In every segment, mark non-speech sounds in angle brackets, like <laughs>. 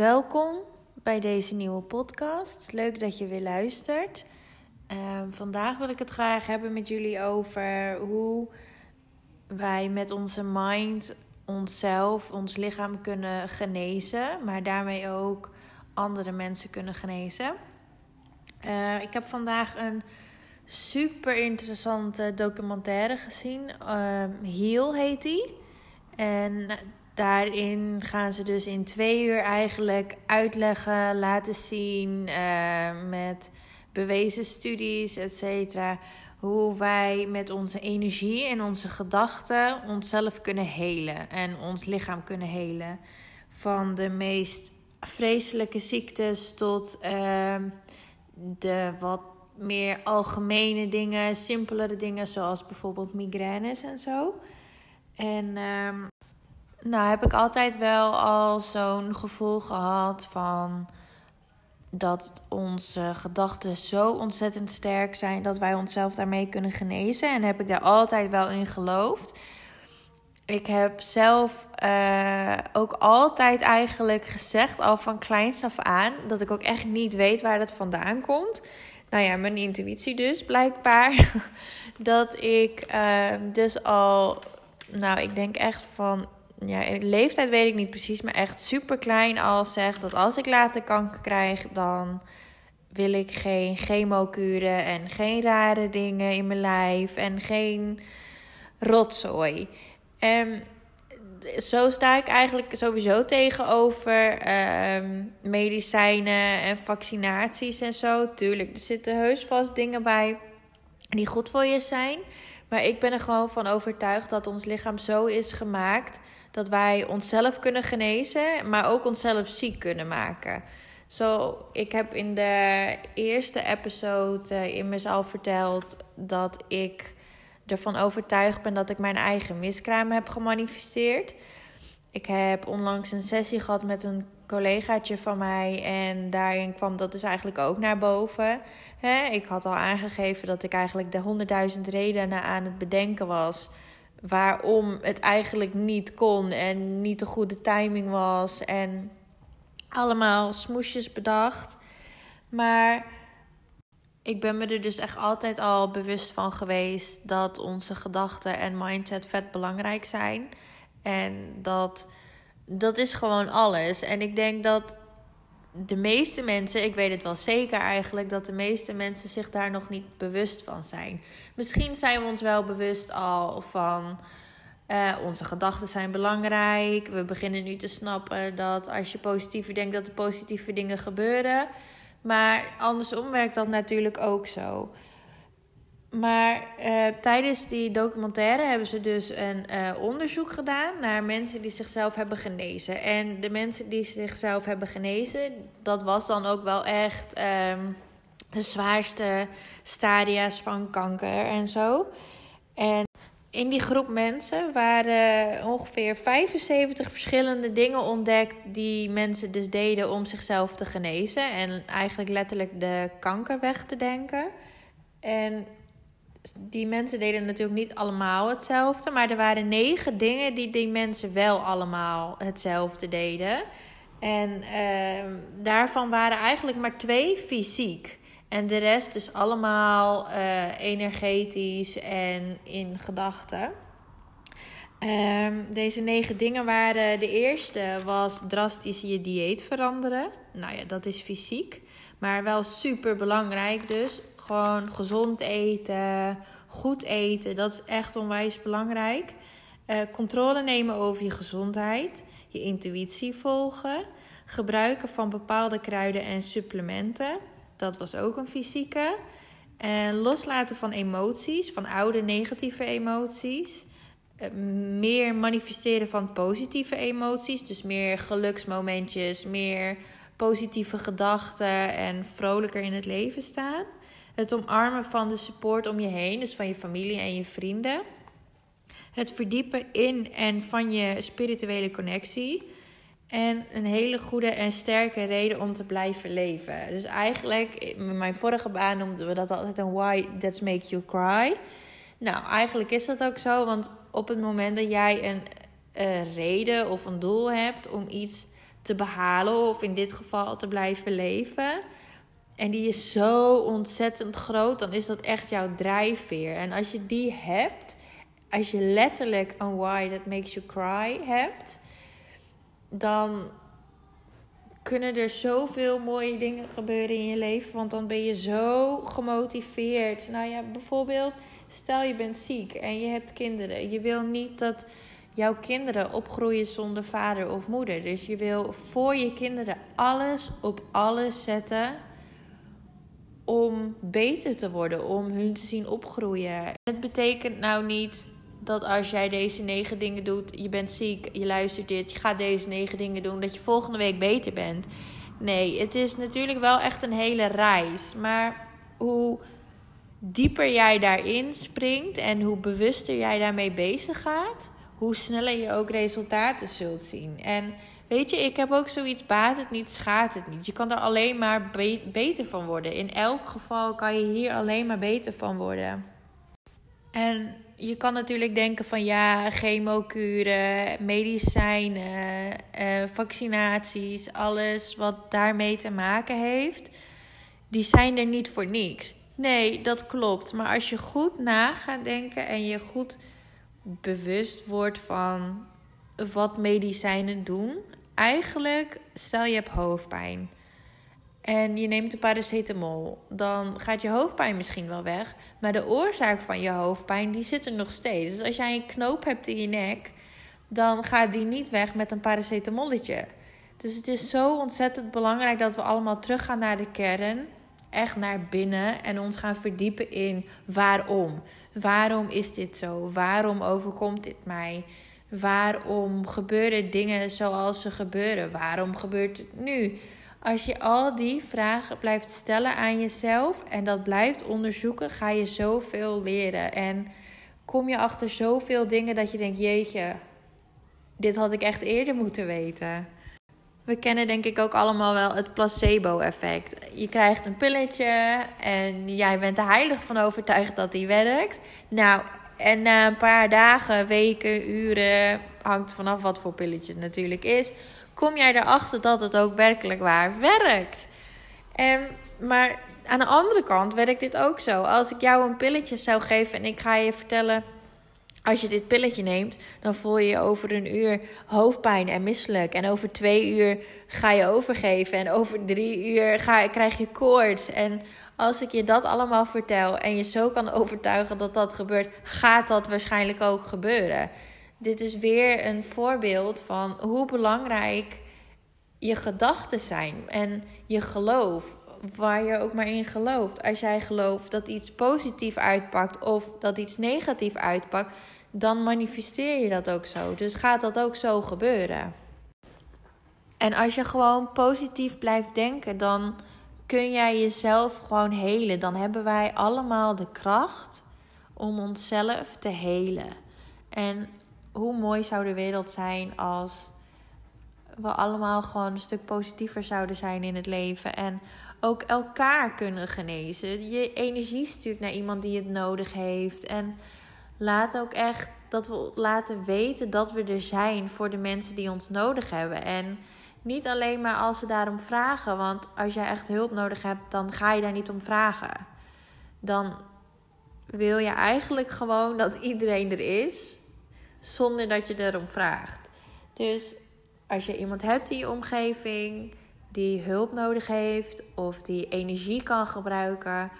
Welkom bij deze nieuwe podcast. Leuk dat je weer luistert. Ehm, vandaag wil ik het graag hebben met jullie over hoe wij met onze mind onszelf, ons lichaam kunnen genezen, maar daarmee ook andere mensen kunnen genezen. Uh, ik heb vandaag een super interessante documentaire gezien. Uh, Heal heet die. En daarin gaan ze dus in twee uur eigenlijk uitleggen, laten zien uh, met bewezen studies, et cetera. Hoe wij met onze energie en onze gedachten onszelf kunnen helen en ons lichaam kunnen helen. Van de meest vreselijke ziektes tot uh, de wat meer algemene dingen, simpelere dingen, zoals bijvoorbeeld migraines en zo. En um, nou heb ik altijd wel al zo'n gevoel gehad van dat onze gedachten zo ontzettend sterk zijn dat wij onszelf daarmee kunnen genezen. En heb ik daar altijd wel in geloofd. Ik heb zelf uh, ook altijd eigenlijk gezegd, al van kleins af aan, dat ik ook echt niet weet waar dat vandaan komt. Nou ja, mijn intuïtie dus blijkbaar. <laughs> dat ik uh, dus al, nou ik denk echt van ja, leeftijd weet ik niet precies, maar echt super klein al zegt dat als ik later kanker krijg, dan wil ik geen chemokuren en geen rare dingen in mijn lijf en geen rotzooi. En zo sta ik eigenlijk sowieso tegenover uh, medicijnen en vaccinaties en zo. Tuurlijk, er zitten heus vast dingen bij die goed voor je zijn. Maar ik ben er gewoon van overtuigd dat ons lichaam zo is gemaakt dat wij onszelf kunnen genezen, maar ook onszelf ziek kunnen maken. Zo, ik heb in de eerste episode uh, immers al verteld dat ik ervan overtuigd ben dat ik mijn eigen miskraam heb gemanifesteerd. Ik heb onlangs een sessie gehad met een collegaatje van mij en daarin kwam dat dus eigenlijk ook naar boven. ik had al aangegeven dat ik eigenlijk de honderdduizend redenen aan het bedenken was waarom het eigenlijk niet kon en niet de goede timing was en allemaal smoesjes bedacht. Maar ik ben me er dus echt altijd al bewust van geweest dat onze gedachten en mindset vet belangrijk zijn. En dat, dat is gewoon alles. En ik denk dat de meeste mensen, ik weet het wel zeker eigenlijk, dat de meeste mensen zich daar nog niet bewust van zijn. Misschien zijn we ons wel bewust al van. Uh, onze gedachten zijn belangrijk. We beginnen nu te snappen dat als je positiever denkt, dat er positieve dingen gebeuren. Maar andersom werkt dat natuurlijk ook zo. Maar uh, tijdens die documentaire hebben ze dus een uh, onderzoek gedaan naar mensen die zichzelf hebben genezen. En de mensen die zichzelf hebben genezen, dat was dan ook wel echt um, de zwaarste stadia's van kanker en zo. En in die groep mensen waren ongeveer 75 verschillende dingen ontdekt die mensen dus deden om zichzelf te genezen. En eigenlijk letterlijk de kanker weg te denken. En die mensen deden natuurlijk niet allemaal hetzelfde, maar er waren negen dingen die die mensen wel allemaal hetzelfde deden. En uh, daarvan waren eigenlijk maar twee fysiek. En de rest dus allemaal uh, energetisch en in gedachten. Um, deze negen dingen waren. De eerste was drastisch je dieet veranderen. Nou ja, dat is fysiek. Maar wel super belangrijk dus. Gewoon gezond eten, goed eten. Dat is echt onwijs belangrijk. Uh, controle nemen over je gezondheid. Je intuïtie volgen. Gebruiken van bepaalde kruiden en supplementen. Dat was ook een fysieke. En loslaten van emoties, van oude negatieve emoties. Uh, meer manifesteren van positieve emoties. Dus meer geluksmomentjes, meer positieve gedachten en vrolijker in het leven staan. Het omarmen van de support om je heen, dus van je familie en je vrienden. Het verdiepen in en van je spirituele connectie. En een hele goede en sterke reden om te blijven leven. Dus eigenlijk, in mijn vorige baan noemden we dat altijd een why that make you cry. Nou, eigenlijk is dat ook zo, want op het moment dat jij een, een reden of een doel hebt om iets te behalen of in dit geval te blijven leven. En die is zo ontzettend groot, dan is dat echt jouw drijfveer. En als je die hebt, als je letterlijk een why that makes you cry hebt, dan kunnen er zoveel mooie dingen gebeuren in je leven. Want dan ben je zo gemotiveerd. Nou ja, bijvoorbeeld, stel je bent ziek en je hebt kinderen. Je wil niet dat jouw kinderen opgroeien zonder vader of moeder. Dus je wil voor je kinderen alles op alles zetten om beter te worden, om hun te zien opgroeien. Het betekent nou niet dat als jij deze negen dingen doet, je bent ziek, je luistert dit, je gaat deze negen dingen doen, dat je volgende week beter bent. Nee, het is natuurlijk wel echt een hele reis. Maar hoe dieper jij daarin springt en hoe bewuster jij daarmee bezig gaat, hoe sneller je ook resultaten zult zien. En weet je, ik heb ook zoiets: baat het niet, schaadt het niet. Je kan er alleen maar beter van worden. In elk geval kan je hier alleen maar beter van worden. En je kan natuurlijk denken van ja, chemokuren, medicijnen, eh, vaccinaties, alles wat daarmee te maken heeft, die zijn er niet voor niks. Nee, dat klopt. Maar als je goed na gaat denken en je goed bewust wordt van wat medicijnen doen, eigenlijk stel je hebt hoofdpijn en je neemt een paracetamol, dan gaat je hoofdpijn misschien wel weg. Maar de oorzaak van je hoofdpijn, die zit er nog steeds. Dus als jij een knoop hebt in je nek, dan gaat die niet weg met een paracetamolletje. Dus het is zo ontzettend belangrijk dat we allemaal teruggaan naar de kern. Echt naar binnen en ons gaan verdiepen in waarom. Waarom is dit zo? Waarom overkomt dit mij? Waarom gebeuren dingen zoals ze gebeuren? Waarom gebeurt het nu? Als je al die vragen blijft stellen aan jezelf en dat blijft onderzoeken, ga je zoveel leren. En kom je achter zoveel dingen dat je denkt: jeetje, dit had ik echt eerder moeten weten. We kennen denk ik ook allemaal wel het placebo-effect. Je krijgt een pilletje en jij bent er heilig van overtuigd dat die werkt. Nou, en na een paar dagen, weken, uren, hangt vanaf wat voor pilletje het natuurlijk is kom jij erachter dat het ook werkelijk waar werkt. En, maar aan de andere kant werkt dit ook zo. Als ik jou een pilletje zou geven en ik ga je vertellen. Als je dit pilletje neemt, dan voel je je over een uur hoofdpijn en misselijk. En over twee uur ga je overgeven. En over drie uur ga, krijg je koorts. En als ik je dat allemaal vertel en je zo kan overtuigen dat dat gebeurt, gaat dat waarschijnlijk ook gebeuren dit is weer een voorbeeld van hoe belangrijk je gedachten zijn en je geloof, waar je ook maar in gelooft. Als jij gelooft dat iets positief uitpakt of dat iets negatief uitpakt, dan manifesteer je dat ook zo. Dus gaat dat ook zo gebeuren. En als je gewoon positief blijft denken, dan kun jij jezelf gewoon helen. Dan hebben wij allemaal de kracht om onszelf te helen. En hoe mooi zou de wereld zijn als we allemaal gewoon een stuk positiever zouden zijn in het leven. En ook elkaar kunnen genezen. Je energie stuurt naar iemand die het nodig heeft. En laat ook echt dat we laten weten dat we er zijn voor de mensen die ons nodig hebben. En niet alleen maar als ze daarom vragen. Want als jij echt hulp nodig hebt, dan ga je daar niet om vragen. Dan wil je eigenlijk gewoon dat iedereen er is zonder dat je erom vraagt. Dus als je iemand hebt in je omgeving die hulp nodig heeft of die energie kan gebruiken,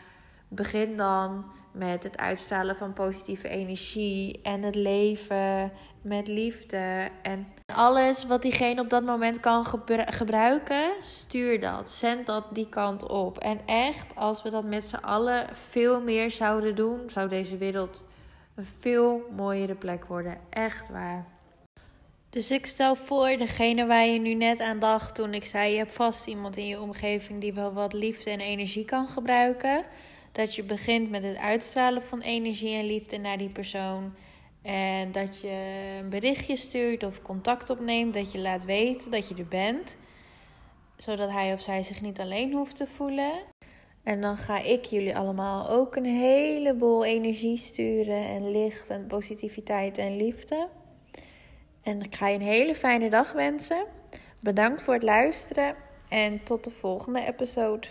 begin dan met het uitstralen van positieve energie en het leven met liefde en alles wat diegene op dat moment kan gebruiken, stuur dat. Zend dat die kant op. En echt, als we dat met z'n allen veel meer zouden doen, zou deze wereld een veel mooiere plek worden. Echt waar. Dus ik stel voor, degene waar je nu net aan dacht toen ik zei: je hebt vast iemand in je omgeving die wel wat liefde en energie kan gebruiken. Dat je begint met het uitstralen van energie en liefde naar die persoon. En dat je een berichtje stuurt of contact opneemt. Dat je laat weten dat je er bent. Zodat hij of zij zich niet alleen hoeft te voelen. En dan ga ik jullie allemaal ook een heleboel energie sturen en licht en positiviteit en liefde. En ik ga je een hele fijne dag wensen. Bedankt voor het luisteren en tot de volgende episode.